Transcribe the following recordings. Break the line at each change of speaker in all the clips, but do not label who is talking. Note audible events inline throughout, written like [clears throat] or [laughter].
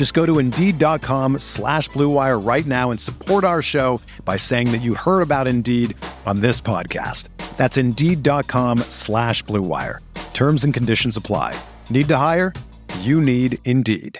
Just go to Indeed.com slash BlueWire right now and support our show by saying that you heard about Indeed on this podcast. That's Indeed.com slash BlueWire. Terms and conditions apply. Need to hire? You need Indeed.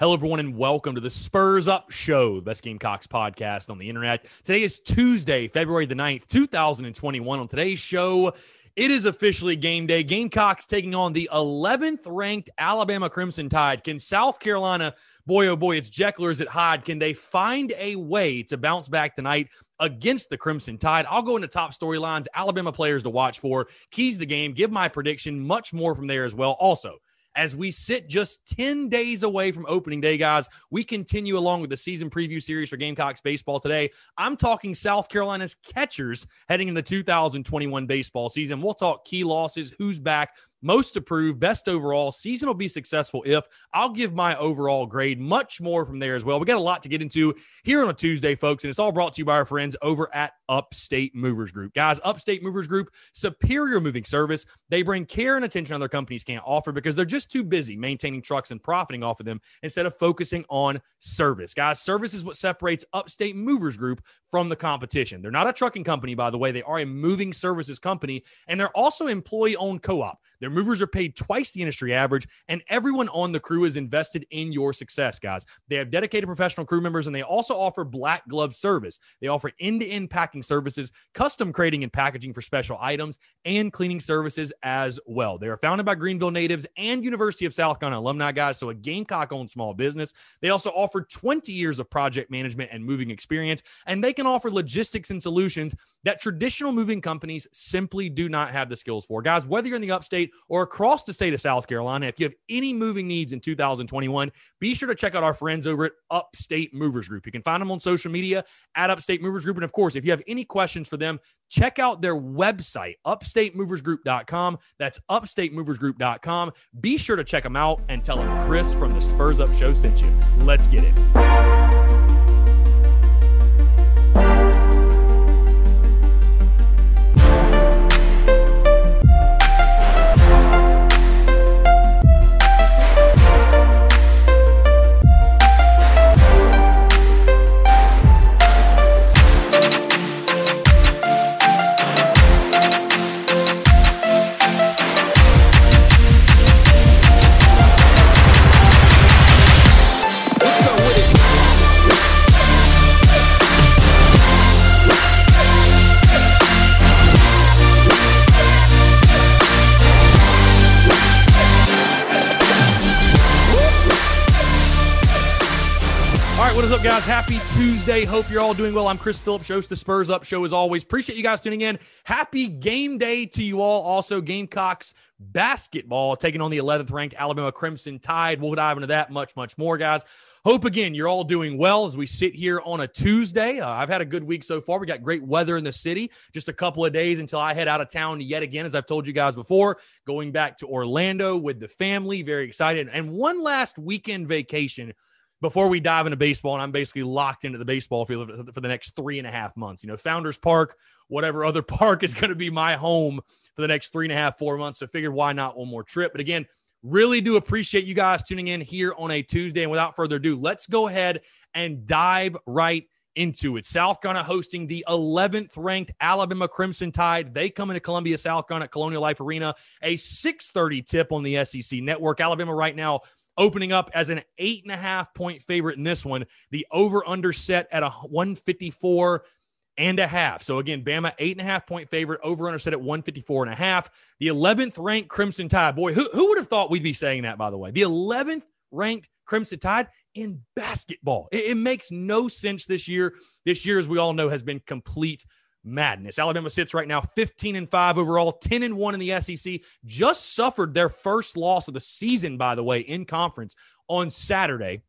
Hello, everyone, and welcome to the Spurs Up Show, the best Gamecocks podcast on the internet. Today is Tuesday, February the 9th, 2021. On today's show, it is officially game day. Gamecocks taking on the 11th ranked Alabama Crimson Tide. Can South Carolina, boy, oh boy, it's Jecklers at Hyde, can they find a way to bounce back tonight against the Crimson Tide? I'll go into top storylines, Alabama players to watch for, keys the game, give my prediction, much more from there as well. Also, as we sit just 10 days away from opening day, guys. We continue along with the season preview series for Gamecocks baseball today. I'm talking South Carolina's catchers heading in the 2021 baseball season. We'll talk key losses, who's back, most approved, best overall. Season will be successful if I'll give my overall grade. Much more from there as well. We got a lot to get into here on a Tuesday, folks, and it's all brought to you by our friends over at Upstate Movers Group. Guys, Upstate Movers Group, superior moving service. They bring care and attention other companies can't offer because they're just too busy maintaining trucks and profiting off of them instead of focusing on service. Guys, service is what separates Upstate Movers Group from the competition. They're not a trucking company, by the way. They are a moving services company, and they're also employee owned co op. Their movers are paid twice the industry average, and everyone on the crew is invested in your success, guys. They have dedicated professional crew members, and they also offer black glove service. They offer end to end packing services, custom crating and packaging for special items, and cleaning services as well. They are founded by Greenville natives and University of South Carolina alumni, guys, so a Gamecock owned small business. They also offer 20 years of project management and moving experience, and they can offer logistics and solutions that traditional moving companies simply do not have the skills for. Guys, whether you're in the upstate or across the state of South Carolina, if you have any moving needs in 2021, be sure to check out our friends over at Upstate Movers Group. You can find them on social media at Upstate Movers Group. And of course, if you have any questions for them, check out their website, upstatemoversgroup.com. That's upstatemoversgroup.com. Be sure to check them out and tell them Chris from the Spurs Up Show sent you. Let's get it. Hope you're all doing well. I'm Chris Phillips, host the Spurs Up Show as always. Appreciate you guys tuning in. Happy game day to you all. Also, Gamecocks basketball taking on the 11th ranked Alabama Crimson Tide. We'll dive into that much, much more, guys. Hope again you're all doing well as we sit here on a Tuesday. Uh, I've had a good week so far. We got great weather in the city. Just a couple of days until I head out of town yet again, as I've told you guys before, going back to Orlando with the family. Very excited. And one last weekend vacation before we dive into baseball, and I'm basically locked into the baseball field for the next three and a half months. You know, Founders Park, whatever other [laughs] park is going to be my home for the next three and a half, four months. So figured why not one more trip? But again, really do appreciate you guys tuning in here on a Tuesday. And without further ado, let's go ahead and dive right into it. South Carolina hosting the 11th ranked Alabama Crimson Tide. They come into Columbia, South Carolina at Colonial Life Arena. A 6:30 tip on the SEC network. Alabama right now opening up as an eight and a half point favorite in this one. The over under set at a 154. and a half. So again, Bama eight and a half point favorite, over under set at 154 and a half. The 11th ranked Crimson Tide. Boy, who, who would have thought we'd be saying that, by the way? The 11th ranked Crimson Tide in basketball. It, it makes no sense this year. This year, as we all know, has been complete madness. Alabama sits right now 15 and 5 overall, 10 and 1 in the SEC. Just suffered their first loss of the season, by the way, in conference on Saturday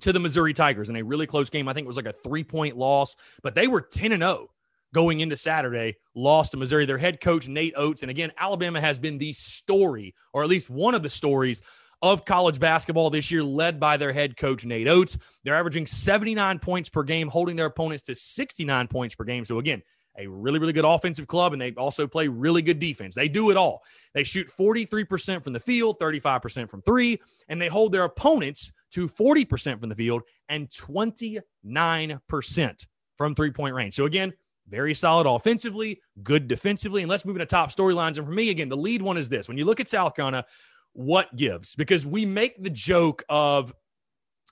to the Missouri Tigers in a really close game. I think it was like a three point loss, but they were 10 and 0 going into Saturday, lost to Missouri. Their head coach, Nate Oats. And again, Alabama has been the story, or at least one of the stories of college basketball this year, led by their head coach, Nate Oats. They're averaging 79 points per game, holding their opponents to 69 points per game. So, again, a really, really good offensive club, and they also play really good defense. They do it all. They shoot 43% from the field, 35% from three, and they hold their opponents to 40% from the field and 29% from three point range. So, again, very solid offensively, good defensively. And let's move into top storylines. And for me, again, the lead one is this when you look at South Carolina, what gives? Because we make the joke of,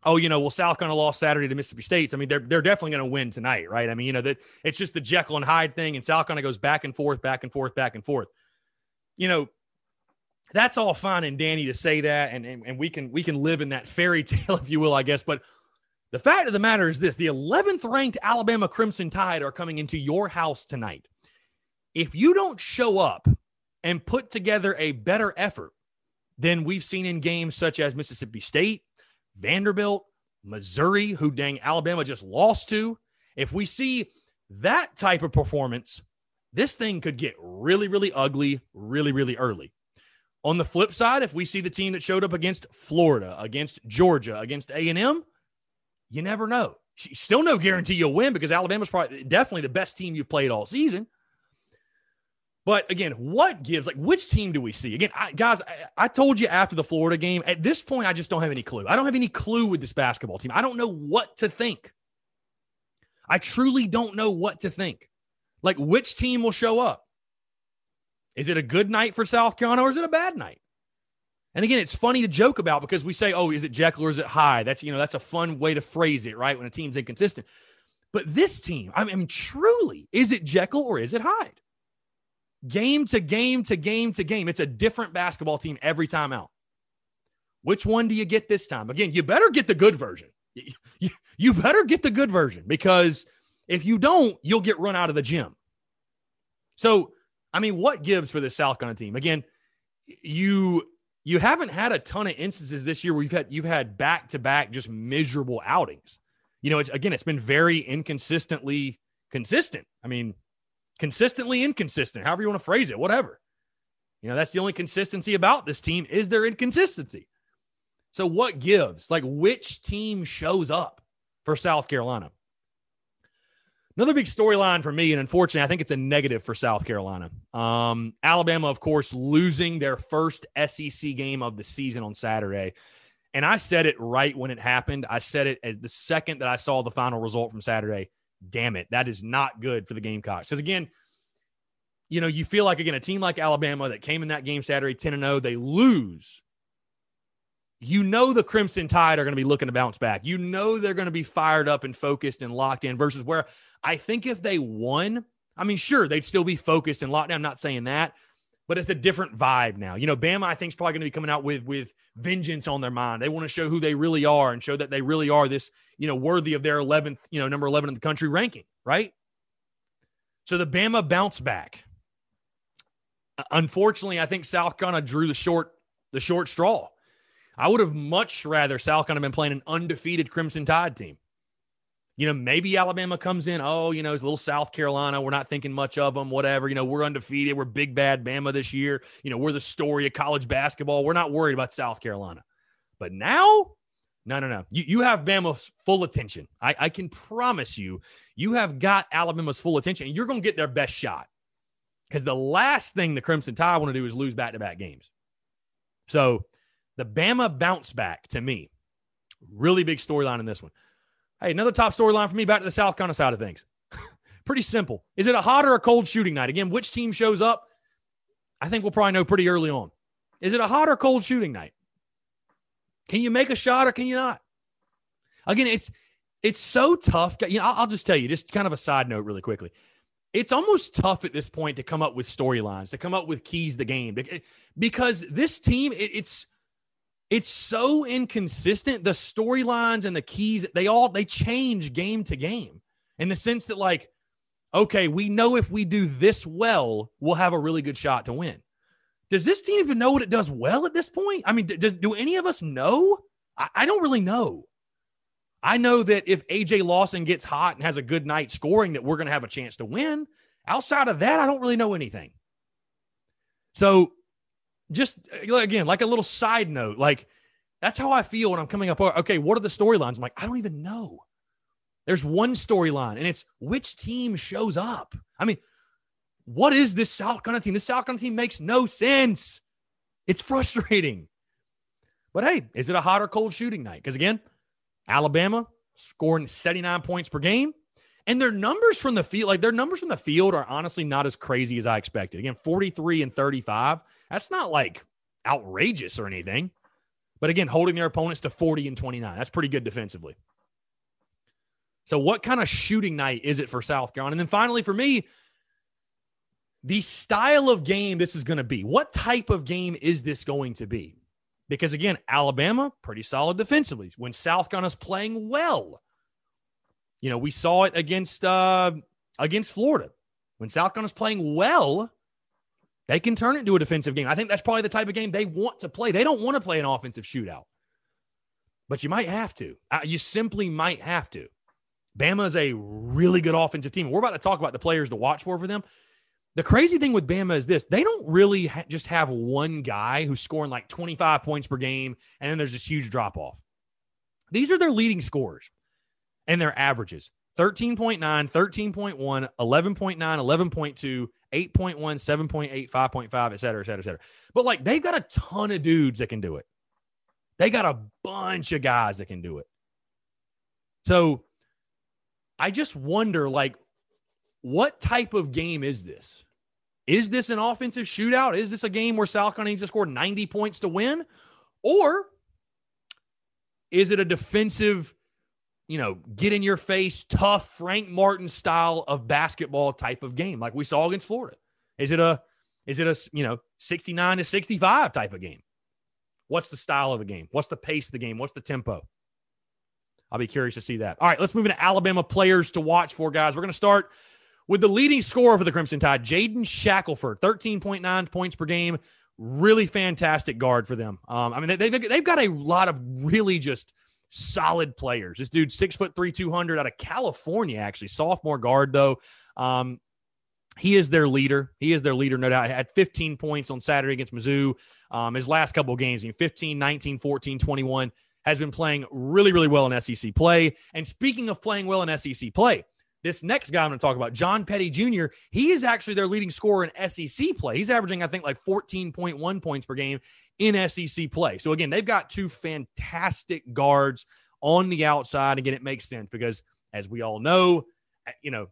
oh, you know, well, South Carolina lost Saturday to Mississippi State. So, I mean, they're they're definitely going to win tonight, right? I mean, you know, that it's just the Jekyll and Hyde thing, and South Carolina goes back and forth, back and forth, back and forth. You know, that's all fine and dandy to say that, and, and and we can we can live in that fairy [laughs] tale, if you will, I guess. But the fact of the matter is this: the 11th ranked Alabama Crimson Tide are coming into your house tonight. If you don't show up and put together a better effort than we've seen in games such as Mississippi State, Vanderbilt, Missouri, who dang Alabama just lost to, if we see that type of performance, this thing could get really, really ugly really, really early. On the flip side, if we see the team that showed up against Florida, against Georgia, against A&M, you never know. Still no guarantee you'll win because Alabama's probably definitely the best team you've played all season. But again, what gives? Like, which team do we see? Again, I, guys, I, I, told you after the Florida game. At this point, I just don't have any clue. I don't have any clue with this basketball team. I don't know what to think. I truly don't know what to think. Like, which team will show up? Is it a good night for South Carolina or is it a bad night? And again, it's funny to joke about because we say, "Oh, is it Jekyll or is it Hyde?" That's you know, that's a fun way to phrase it, right? When a team's inconsistent. But this team, I mean, truly, is it Jekyll or is it Hyde? Game to game to game to game. It's a different basketball team every time out. Which one do you get this time? Again, you better get the good version. You, better get the good version because if you don't, you'll get run out of the gym. So, I mean, what gives for this South Carolina team? Again, you you haven't had a ton of instances this year where you've had you've had back to back just miserable outings. You know, it's, again, it's been very inconsistently consistent. I mean, consistently inconsistent, however you want to phrase it, whatever. You know, that's the only consistency about this team is their inconsistency. So what gives? Like which team shows up for South Carolina? Another big storyline for me, and unfortunately, I think it's a negative for South Carolina. Um, Alabama, of course, losing their first SEC game of the season on Saturday. And I said it right when it happened. I said it as the second that I saw the final result from Saturday damn it, that is not good for the Gamecocks. Because again, you know, you feel like again a team like Alabama that came in that game Saturday 10 and 0, they lose. You know the Crimson Tide are going to be looking to bounce back. You know they're going to be fired up and focused and locked in versus where I think if they won, I mean, sure, they'd still be focused and locked down. I'm not saying that, but it's a different vibe now. You know, Bama, I think, is probably going to be coming out with with vengeance on their mind. They want to show who they really are and show that they really are this, you know, worthy of their 11th, you know, number 11 in the country ranking, right? So the Bama bounce back. Uh, unfortunately, I think South Carolina drew the short the short straw. I would have much rather South Carolina been playing an undefeated Crimson Tide team. You know, maybe Alabama comes in. Oh, you know, it's a little South Carolina. We're not thinking much of them. Whatever. You know, we're undefeated. We're big bad Bama this year. You know, we're the story of college basketball. We're not worried about South Carolina. But now, no, no, no. You, you have Bama's full attention. I, I can promise you, you have got Alabama's full attention, and you're going to get their best shot. Because the last thing the Crimson Tide want to do is lose back to back games. So the Bama bounce back to me, really big storyline in this one. Hey, another top storyline for me back to the South Carolina side of things. [laughs] pretty simple. Is it a hot or a cold shooting night? Again, which team shows up? I think we'll probably know pretty early on. Is it a hot or cold shooting night? Can you make a shot or can you not? Again, it's It's so tough. You know, I'll just tell you, just kind of a side note, really quickly. It's almost tough at this point to come up with storylines, to come up with keys the game, because this team, it's it's so inconsistent. The storylines and the keys, they all they change game to game in the sense that, like, okay, we know if we do this well, we'll have a really good shot to win. Does this team even know what it does well at this point? I mean, do any of us know? I, I don't really know. I know that if AJ Lawson gets hot and has a good night scoring, that we're going to have a chance to win. Outside of that, I don't really know anything. So, just uh, again, like a little side note, like that's how I feel when I'm coming up. Oh, okay, what are the storylines? I'm like, I don't even know. There's one storyline, and it's which team shows up. I mean, what is this South Carolina team? This South Carolina team makes no sense. It's frustrating. But hey, is it a hot or cold shooting night? Because again, Alabama scoring 79 points per game. And their numbers from the field, like their numbers from the field are honestly not as crazy as I expected. Again, 43 and 35. That's not like outrageous or anything. But again, holding their opponents to 40 and 29. That's pretty good defensively. So, what kind of shooting night is it for South Carolina? And then finally, for me, the style of game this is going to be. What type of game is this going to be? Because again, Alabama, pretty solid defensively. When South Carolina's playing well, you know, we saw it against uh, against Florida. When South Carolina's playing well, they can turn it into a defensive game. I think that's probably the type of game they want to play. They don't want to play an offensive shootout, but you might have to. Uh, you simply might have to. Bama is a really good offensive team. We're about to talk about the players to watch for for them. The crazy thing with Bama is this they don't really ha- just have one guy who's scoring like 25 points per game, and then there's this huge drop off. These are their leading scorers and their averages 13.9, 13.1, 11.9, 11.2, 8.1, 7.8, 5.5, et cetera, et cetera, et cetera. But like they've got a ton of dudes that can do it. They got a bunch of guys that can do it. So I just wonder, like, what type of game is this? Is this an offensive shootout? Is this a game where South Carolina needs to score 90 points to win? Or is it a defensive, you know, get in your face, tough Frank Martin style of basketball type of game like we saw against Florida? Is it a is it a, you know, 69 to 65 type of game? What's the style of the game? What's the pace of the game? What's the tempo? I'll be curious to see that. All right, let's move into Alabama players to watch for, guys. We're going to start with the leading scorer for the Crimson Tide, Jaden Shackelford, 13.9 points per game. Really fantastic guard for them. Um, I mean, they, have they've got a lot of really just solid players. This dude, six foot three, 200 out of California, actually, sophomore guard, though. Um, he is their leader. He is their leader, no doubt. Had 15 points on Saturday against Mizzou. Um, his last couple of games, I mean, 15, 19, 14, 21, has been playing really, really well in SEC play. And speaking of playing well in SEC play, this next guy I'm going to talk about, John Petty Jr., he is actually their leading scorer in SEC play. He's averaging, I think, like 14.1 points per game in SEC play. So, again, they've got two fantastic guards on the outside. Again, it makes sense because, as we all know, you know,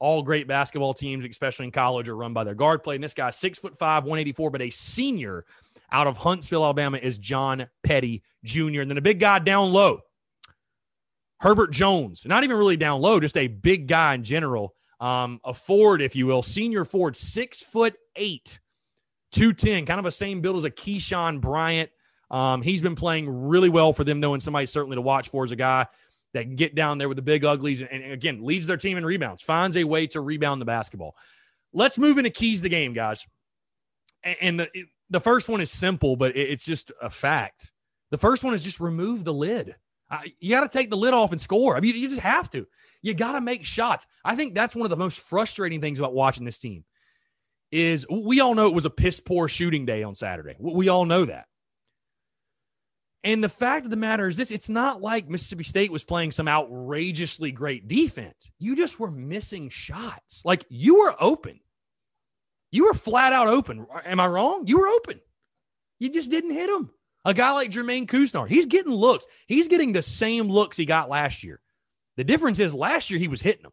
all great basketball teams, especially in college, are run by their guard play. And this guy, six foot five, 184, but a senior out of Huntsville, Alabama, is John Petty Jr. And then a big guy down low, Herbert Jones, not even really down low, just a big guy in general. Um, a Ford, if you will, senior Ford, six foot eight, 210, kind of a same build as a Keyshawn Bryant. Um, he's been playing really well for them, though, and somebody certainly to watch for is a guy that can get down there with the big uglies and, and again leads their team in rebounds, finds a way to rebound the basketball. Let's move into keys the game, guys. And, and the the first one is simple, but it, it's just a fact. The first one is just remove the lid. Uh, you got to take the lid off and score. I mean, you just have to. You got to make shots. I think that's one of the most frustrating things about watching this team. Is we all know it was a piss poor shooting day on Saturday. We all know that. And the fact of the matter is this it's not like Mississippi State was playing some outrageously great defense. You just were missing shots. Like you were open. You were flat out open. Am I wrong? You were open. You just didn't hit them. A guy like Jermaine Couisnard, he's getting looks. He's getting the same looks he got last year. The difference is last year he was hitting them.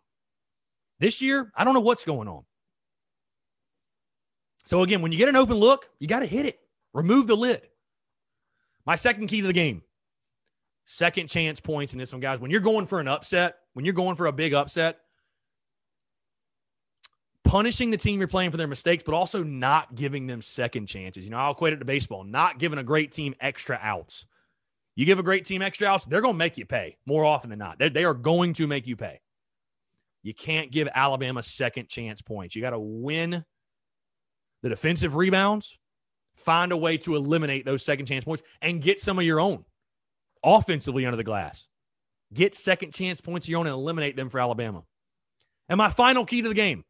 This year, I don't know what's going on. So again, when you get an open look, you got to hit it. Remove the lid. My second key to the game. second chance points in this one, guys. When you're going for an upset, when you're going for a big upset, punishing the team you're playing for their mistakes, but also not giving them second chances. You know, I'll equate it to baseball, not giving a great team extra outs. You give a great team extra outs, they're going to make you pay more often than not. They're, they are going to make you pay. You can't give Alabama second chance points. You got to win the defensive rebounds, find a way to eliminate those second chance points, and get some of your own offensively under the glass. Get second chance points of your own and eliminate them for Alabama. And my final key to the game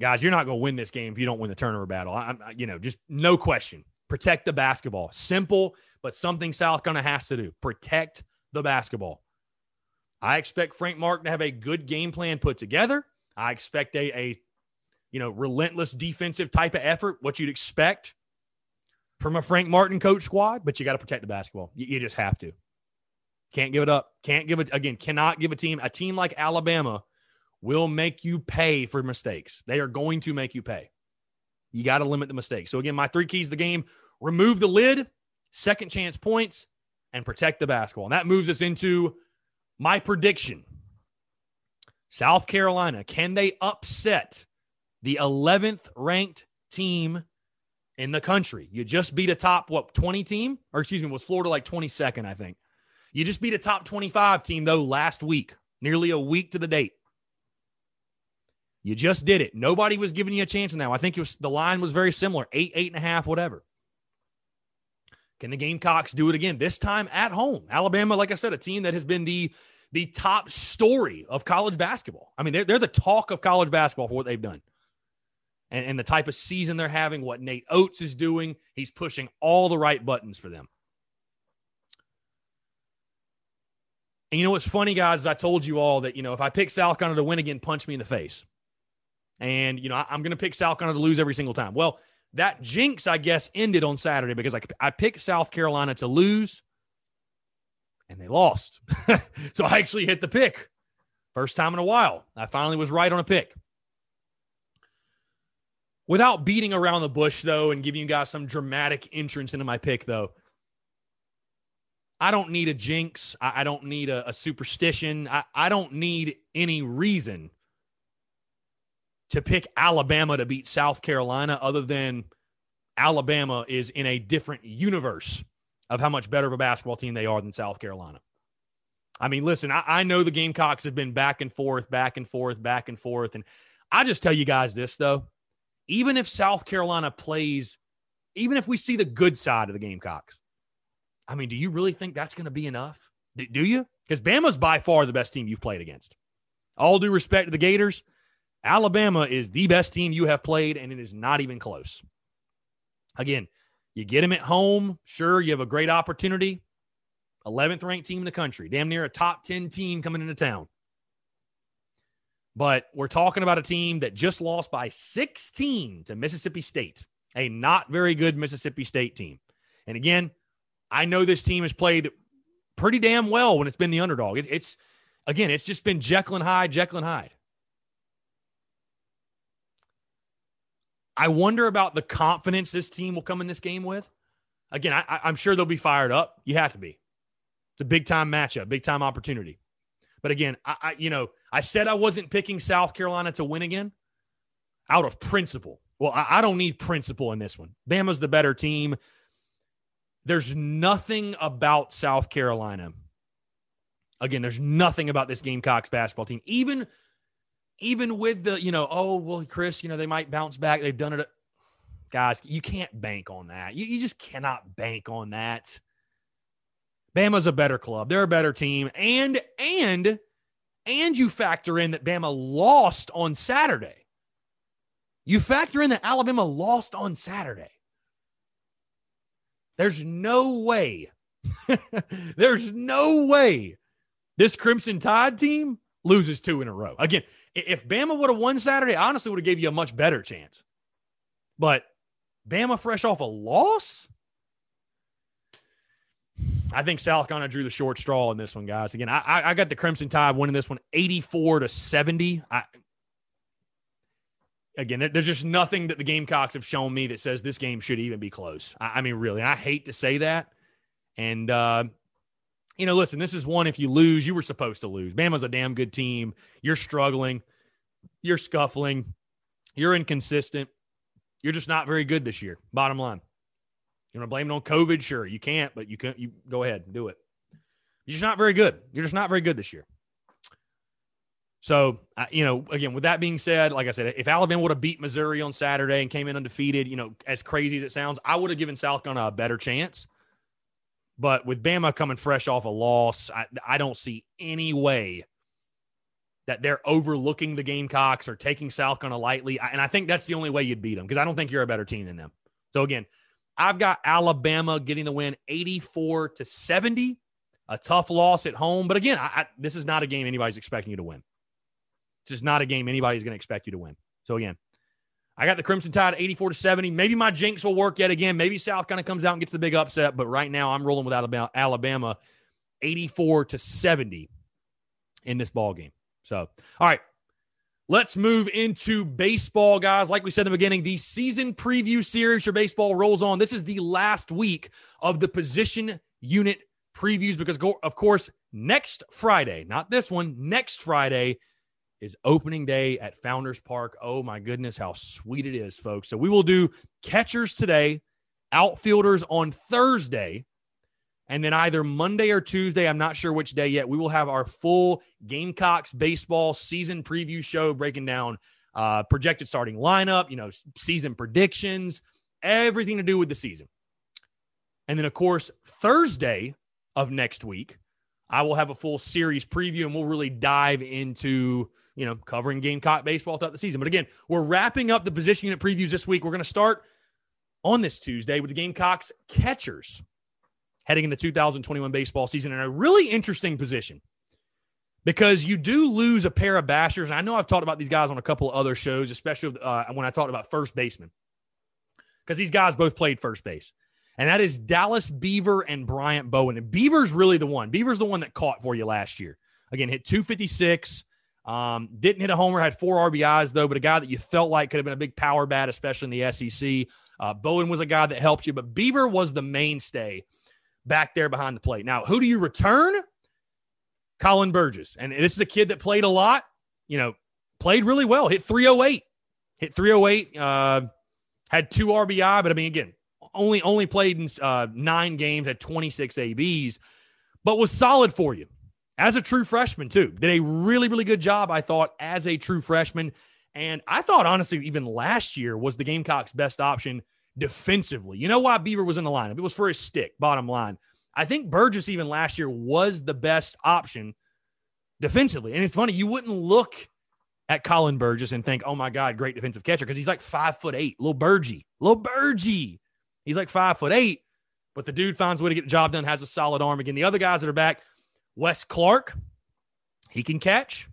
guys, you're not going to win this game if you don't win the turnover battle. I, I, you know, just no question. Protect the basketball. Simple, but something South Carolina has to do. Protect the basketball. I expect Frank Martin to have a good game plan put together. I expect a, a you know, relentless defensive type of effort, what you'd expect from a Frank Martin coach squad, but you got to protect the basketball. You, you just have to. Can't give it up. Can't give it again. Cannot give a team a team like Alabama will make you pay for mistakes. They are going to make you pay. You got to limit the mistakes. So, again, my three keys to the game remove the lid, second chance points, and protect the basketball. And that moves us into my prediction South Carolina, can they upset the 11th ranked team in the country? You just beat a top, what, 20 team? Or excuse me, was Florida like 22nd, I think. You just beat a top 25 team, though, last week, nearly a week to the date. You just did it. Nobody was giving you a chance now. I think it was the line was very similar, eight, eight and a half, whatever. Can the Gamecocks do it again? This time at home. Alabama, like I said, a team that has been the the top story of college basketball. I mean, they're, they're the talk of college basketball for what they've done. And, and the type of season they're having, what Nate Oats is doing, he's pushing all the right buttons for them. And you know what's funny, guys? I told you all that, you know, if I pick South Carolina to win again, punch me in the face. And, you know, I, am going to pick South Carolina to lose every single time. Well, that jinx, I guess, ended on Saturday because I, I picked South Carolina to lose and they lost. [laughs] so I actually hit the pick. First time in a while. I finally was right on a pick. Without beating around the bush, though, and giving you guys some dramatic entrance into my pick, though, I don't need a jinx. I, I don't need a, a superstition. I, I don't need any reason to pick Alabama to beat South Carolina other than Alabama is in a different universe of how much better of a basketball team they are than South Carolina. I mean, listen, I, I, know the Gamecocks have been back and forth, back and forth, back and forth. And I just tell you guys this, though. Even if South Carolina plays, even if we see the good side of the Gamecocks, I mean, do you really think that's going to be enough? Do you? Because Bama's by far the best team you've played against. All due respect to the Gators, Alabama is the best team you have played, and it is not even close. Again, you get them at home. Sure, you have a great opportunity. 11th ranked team in the country, damn near a top 10 team coming into town. But we're talking about a team that just lost by 16 to Mississippi State, a not very good Mississippi State team. And again, I know this team has played pretty damn well when it's been the underdog. It, it's, again, it's just been Jekyll and Hyde, Jekyll and Hyde. I wonder about the confidence this team will come in this game with. Again, I, am sure they'll be fired up. You have to be. It's a big time matchup, big time opportunity. But again, I, I you know I said I wasn't picking South Carolina to win again out of principle. Well, I, I don't need principle in this one. Bama's the better team. There's nothing about South Carolina. Again, there's nothing about this Gamecocks basketball team. Even even with the, you know, oh, well, Chris, you know, they might bounce back. They've done it. Guys, you can't bank on that. You, you just cannot bank on that. Bama's a better club. They're a better team. And, and, and you factor in that Bama lost on Saturday. You factor in that Alabama lost on Saturday. There's no way, [laughs] there's no way this Crimson Tide team loses two in a row. Again, if Bama would have won Saturday, I honestly would have gave you a much better chance. But Bama fresh off a loss? I think South Carolina drew the short straw in this one, guys. Again, I, I got the Crimson Tide winning this one 84 to 70. I, again, there's just nothing that the Gamecocks have shown me that says this game should even be close. I, I mean, really, I hate to say that. And uh, you know, listen, this is one if you lose, you were supposed to lose. Bama's a damn good team. You're struggling. You're scuffling. You're inconsistent. You're just not very good this year. Bottom line. You want to blame it on COVID? Sure, you can't, but you can. You go ahead and do it. You're just not very good. You're just not very good this year. So, uh, you know, again, with that being said, like I said, if Alabama would have beat Missouri on Saturday and came in undefeated, you know, as crazy as it sounds, I would have given South Carolina a better chance. But with Bama coming fresh off a loss, I, I don't see any way that they're overlooking the Gamecocks or taking South Carolina lightly. And I think that's the only way you'd beat them because I don't think you're a better team than them. So again, I've got Alabama getting the win 84 to 70, a tough loss at home. But again, I, I, this is not a game anybody's expecting you to win. It's just not a game anybody's going to expect you to win. So again, I got the Crimson Tide 84 to 70. Maybe my jinx will work yet again. Maybe South kind of comes out and gets the big upset. But right now, I'm rolling with Alabama 84 to 70 in this ball game. So, all right, let's move into baseball, guys. Like we said in the beginning, the season preview series for baseball rolls on. This is the last week of the position unit previews because, of course, next Friday, not this one, next Friday is opening day at Founders Park. Oh my goodness, how sweet it is, folks. So we will do catchers today, outfielders on Thursday, and then either Monday or Tuesday, I'm not sure which day yet, we will have our full Gamecocks baseball season preview show breaking down uh, projected starting lineup, you know, season predictions, everything to do with the season. And then, of course, Thursday of next week, I will have a full series preview and we'll really dive into you know, covering Gamecock baseball throughout the season. But again, we're wrapping up the position unit previews this week. We're going to start on this Tuesday with the Gamecocks catchers heading in the 2021 baseball season in a really interesting position because you do lose a pair of bashers. And I know I've talked about these guys on a couple of other shows, especially uh, when I talked about first baseman, because these guys both played first base. And that is Dallas Beaver and Bryant Bowen. And Beaver's really the one. Beaver's the one that caught for you last year. Again, hit 256, um, didn't hit a homer, had four RBIs though, but a guy that you felt like could have been a big power bat, especially in the SEC. Uh, Bowen was a guy that helped you, but Beaver was the mainstay back there behind the plate. Now, who do you return? Colin Burgess. And this is a kid that played a lot, you know, played really well, hit 308, hit 308, uh, had two RBI, but I mean, again, only only played in uh, nine games, had 26 ABs, but was solid for you as a true freshman, too. Did a really, really good job, I thought, as a true freshman. And I thought, honestly, even last year was the Gamecocks' best option defensively. You know why Beaver was in the lineup? It was for his stick, bottom line. I think Burgess, even last year, was the best option defensively. And it's funny, you wouldn't look at Colin Burgess and think, oh my God, great defensive catcher, because he's like five foot eight, little Burgie, little Burgie. He's like five foot eight, but the dude finds a way to get the job done, has a solid arm. Again, the other guys that are back, Wes Clark, he can catch.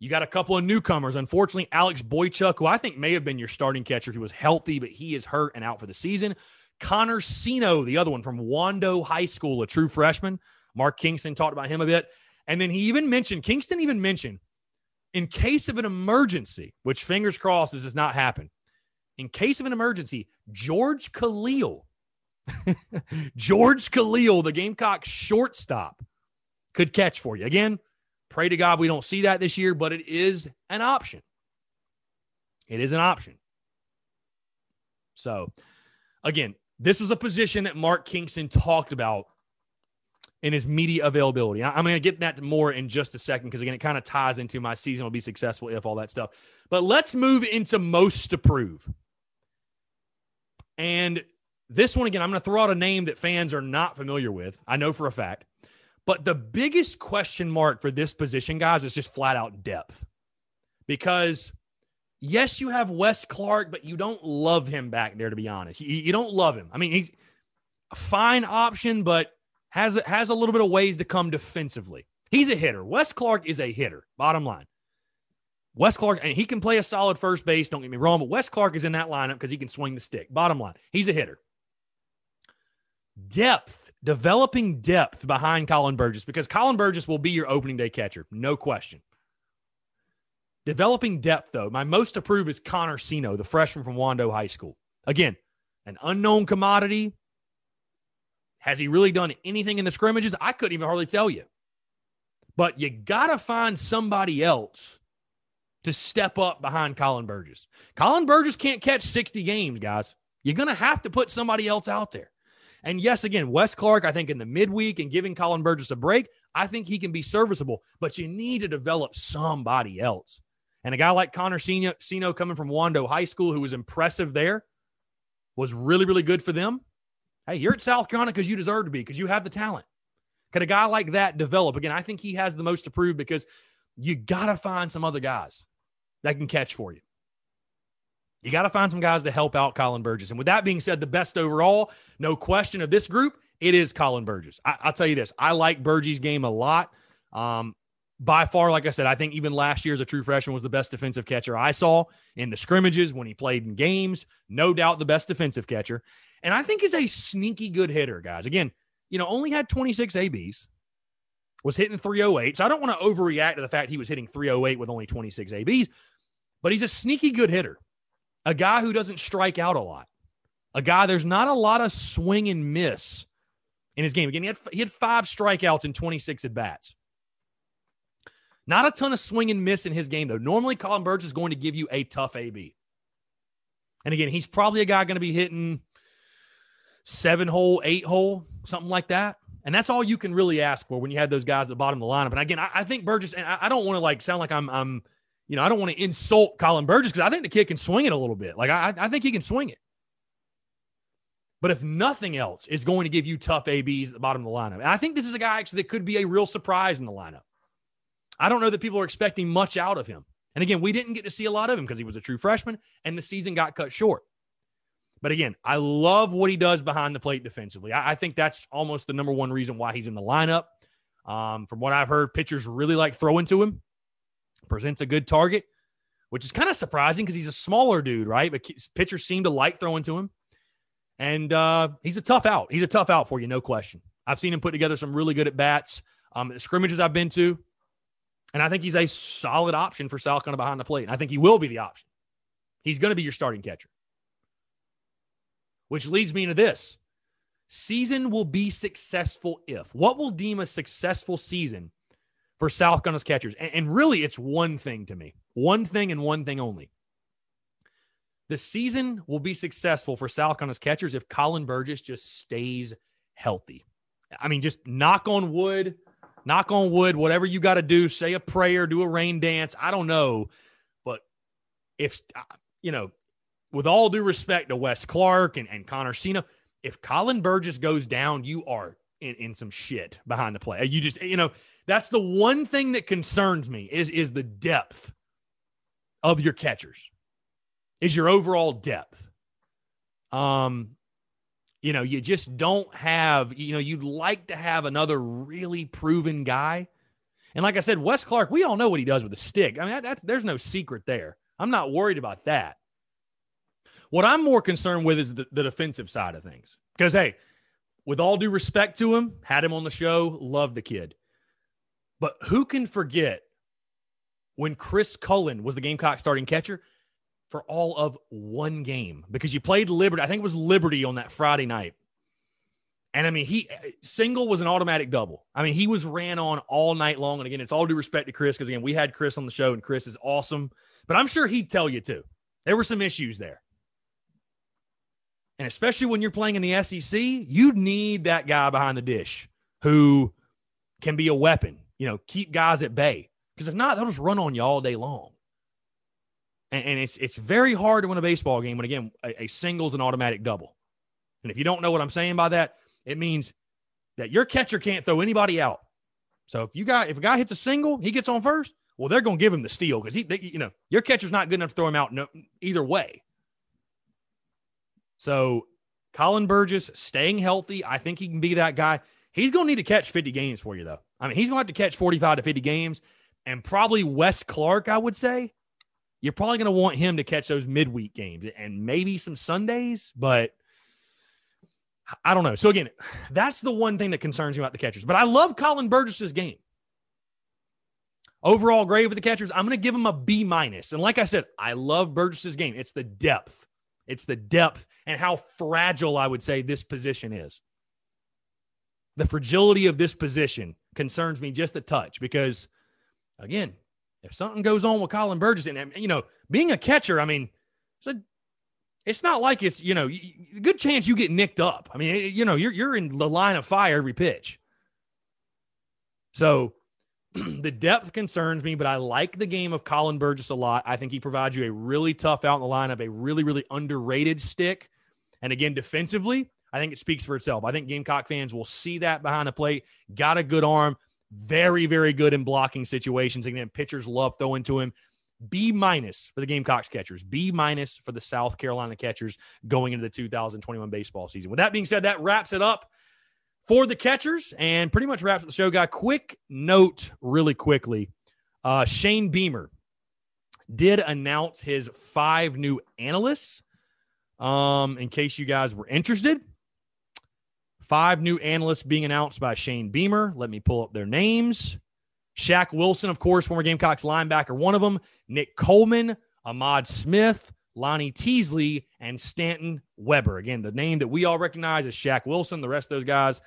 You got a couple of newcomers. Unfortunately, Alex Boychuk, who I think may have been your starting catcher he was healthy, but he is hurt and out for the season. Connor Sino, the other one from Wando High School, a true freshman. Mark Kingston talked about him a bit. And then he even mentioned, Kingston even mentioned, in case of an emergency, which fingers crossed this does not happen, in case of an emergency, George Callil, [laughs] George Callil, the Gamecock shortstop, could catch for you. Again, pray to God we don't see that this year, but it is an option. It is an option. So, again, this was a position that Mark Kingston talked about in his media availability. I'm going to get that more in just a second because, again, it kind of ties into my season will be successful if all that stuff. But let's move into most to prove. And this one, again, I'm going to throw out a name that fans are not familiar with. I know for a fact. But the biggest question mark for this position, guys, is just flat out depth. Because yes, you have Wes Clark, but you don't love him back there, to be honest. You, you don't love him. I mean, he's a fine option, but has, has a little bit of ways to come defensively. He's a hitter. Wes Clark is a hitter, bottom line. Wes Clark, and he can play a solid first base, don't get me wrong, but Wes Clark is in that lineup because he can swing the stick. Bottom line, he's a hitter. Depth developing depth behind Colin Burgess because Colin Burgess will be your opening day catcher, no question. Developing depth, though, my most approved is Connor Sino, the freshman from Wando High School. Again, an unknown commodity. Has he really done anything in the scrimmages? I couldn't even hardly tell you. But you got to find somebody else to step up behind Colin Burgess. Colin Burgess can't catch 60 games, guys. You're going to have to put somebody else out there. And yes, again, Wes Clark, I think in the midweek and giving Colin Burgess a break, I think he can be serviceable, but you need to develop somebody else. And a guy like Connor Sino coming from Wando High School, who was impressive there, was really, really good for them. Hey, you're at South Carolina because you deserve to be, because you have the talent. Could a guy like that develop? Again, I think he has the most to prove because you got to find some other guys that can catch for you. You got to find some guys to help out Colin Burgess. And with that being said, the best overall, no question of this group, it is Colin Burgess. I, will tell you this I like Burgess' game a lot. Um, by far, like I said, I think even last year as a true freshman was the best defensive catcher I saw in the scrimmages when he played in games. No doubt the best defensive catcher. And I think he's a sneaky good hitter, guys. Again, you know, only had 26 ABs, was hitting 308. So I don't want to overreact to the fact he was hitting 308 with only 26 ABs, but he's a sneaky good hitter a guy who doesn't strike out a lot, a guy there's not a lot of swing and miss in his game. Again, he had, he had five strikeouts in 26 at bats. Not a ton of swing and miss in his game, though. Normally, Colin Burgess is going to give you a tough AB. And again, he's probably a guy going to be hitting seven hole, eight hole, something like that. And that's all you can really ask for when you have those guys at the bottom of the lineup. And again, I, I think Burgess, and I, I don't want to like sound like I'm, I'm you know, I don't want to insult Colin Burgess because I think the kid can swing it a little bit. Like I, I think he can swing it. But if nothing else is going to give you tough ABs at the bottom of the lineup, and I think this is a guy actually that could be a real surprise in the lineup. I don't know that people are expecting much out of him. And again, we didn't get to see a lot of him because he was a true freshman and the season got cut short. But again, I love what he does behind the plate defensively. I, I think that's almost the number one reason why he's in the lineup. Um, from what I've heard, pitchers really like throwing to him presents a good target, which is kind of surprising because he's a smaller dude, right? But pitchers seem to like throwing to him. And uh, he's a tough out. He's a tough out for you, no question. I've seen him put together some really good at bats. Um, scrimmages I've been to, and I think he's a solid option for South Carolina behind the plate. And I think he will be the option. He's going to be your starting catcher. Which leads me into this season will be successful if. What will deem a successful season for South Carolina's catchers. And, and really, it's one thing to me one thing and one thing only. The season will be successful for South Carolina's catchers if Colin Burgess just stays healthy. I mean, just knock on wood, knock on wood, whatever you got to do, say a prayer, do a rain dance. I don't know. But if, uh, you know, with all due respect to Wes Clark and, and Connor Sino, if Colin Burgess goes down, you are in, in some shit behind the play. You just, you know, that's the one thing that concerns me is, is the depth of your catchers, is your overall depth. Um, you know, you just don't have, you know, you'd like to have another really proven guy. And like I said, Wes Clark, we all know what he does with a stick. I mean, that, that's there's no secret there. I'm not worried about that. What I'm more concerned with is the, the defensive side of things. Because, hey, with all due respect to him, had him on the show, loved the kid. But who can forget when Chris Cullen was the Gamecock starting catcher for all of one game because you played Liberty. I think it was Liberty on that Friday night. And I mean, he single was an automatic double. I mean, he was ran on all night long. And again, it's all due respect to Chris because again, we had Chris on the show and Chris is awesome. But I'm sure he'd tell you too. There were some issues there. And especially when you're playing in the SEC, you need that guy behind the dish who can be a weapon, you know, keep guys at bay. Because if not, they'll just run on you all day long. And, and, it's it's very hard to win a baseball game when again a, a single's an automatic double. And if you don't know what I'm saying by that, it means that your catcher can't throw anybody out. So if you got if a guy hits a single, he gets on first. Well, they're going to give him the steal because he, they, you know, your catcher's not good enough to throw him out no, either way. So Colin Burgess staying healthy, I think he can be that guy. He's going to need to catch 50 games for you, though. I mean, he's going to have to catch 45 to 50 games. And probably Wes Clark, I would say. You're probably going to want him to catch those midweek games and maybe some Sundays, but I don't know. So, again, that's the one thing that concerns me about the catchers. But I love Colin Burgess's game. Overall grade for the catchers, I'm going to give him a B minus. And like I said, I love Burgess's game. It's the depth. It's the depth and how fragile I would say this position is. the fragility of this position concerns me just a touch because, again, if something goes on with Colin Burgess, and you know, being a catcher, I mean, it's, a, it's not like it's you know, good chance you get nicked up. I mean, you know, you're you're in the line of fire every pitch. So [clears throat] the depth concerns me, but I like the game of Collin Burgess a lot. I think he provides you a really tough out in the lineup, a really, really underrated stick. And again, defensively, I think it speaks for itself. I think Gamecock fans will see that behind the plate. Got a good arm, very, very good in blocking situations. Again, pitchers love throwing to him. B minus for the Gamecocks catchers, B minus for the South Carolina catchers going into the 2021 baseball season. With that being said, that wraps it up for the catchers and pretty much wraps up the show. Got quick note really quickly. Uh, Shane Beamer did announce his five new analysts. Um, in case you guys were interested, five new analysts being announced by Shane Beamer. Let me pull up their names. Shaq Wilson, of course, former Gamecocks linebacker, one of them. Nick Coleman, Ahmad Smith, Lonnie Teasley, and Stanton Weber. Again, the name that we all recognize is Shaq Wilson. The rest of those guys,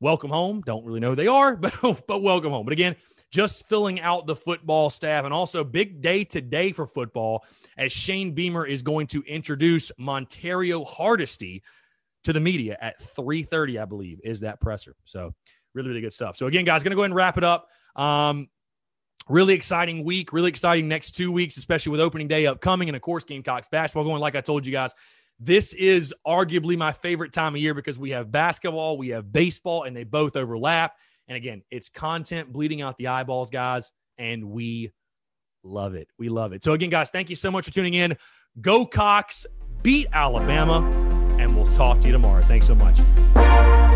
welcome home. Don't really know who they are, [laughs] but, but welcome home. But again, just filling out the football staff and also big day today for football as Shane Beamer is going to introduce Montario Hardesty to the media at 3.30, I believe, is that presser. So really, really good stuff. So again, guys, to go ahead and wrap it up. Um, Really exciting week, really exciting next two weeks, especially with opening day upcoming. And of course, Gamecocks basketball going. Like I told you guys, this is arguably my favorite time of year because we have basketball, we have baseball, and they both overlap. And again, it's content bleeding out the eyeballs, guys, and we love it. We love it. So, again, guys, thank you so much for tuning in. Go Cocks, beat Alabama, and we'll talk to you tomorrow. Thanks so much.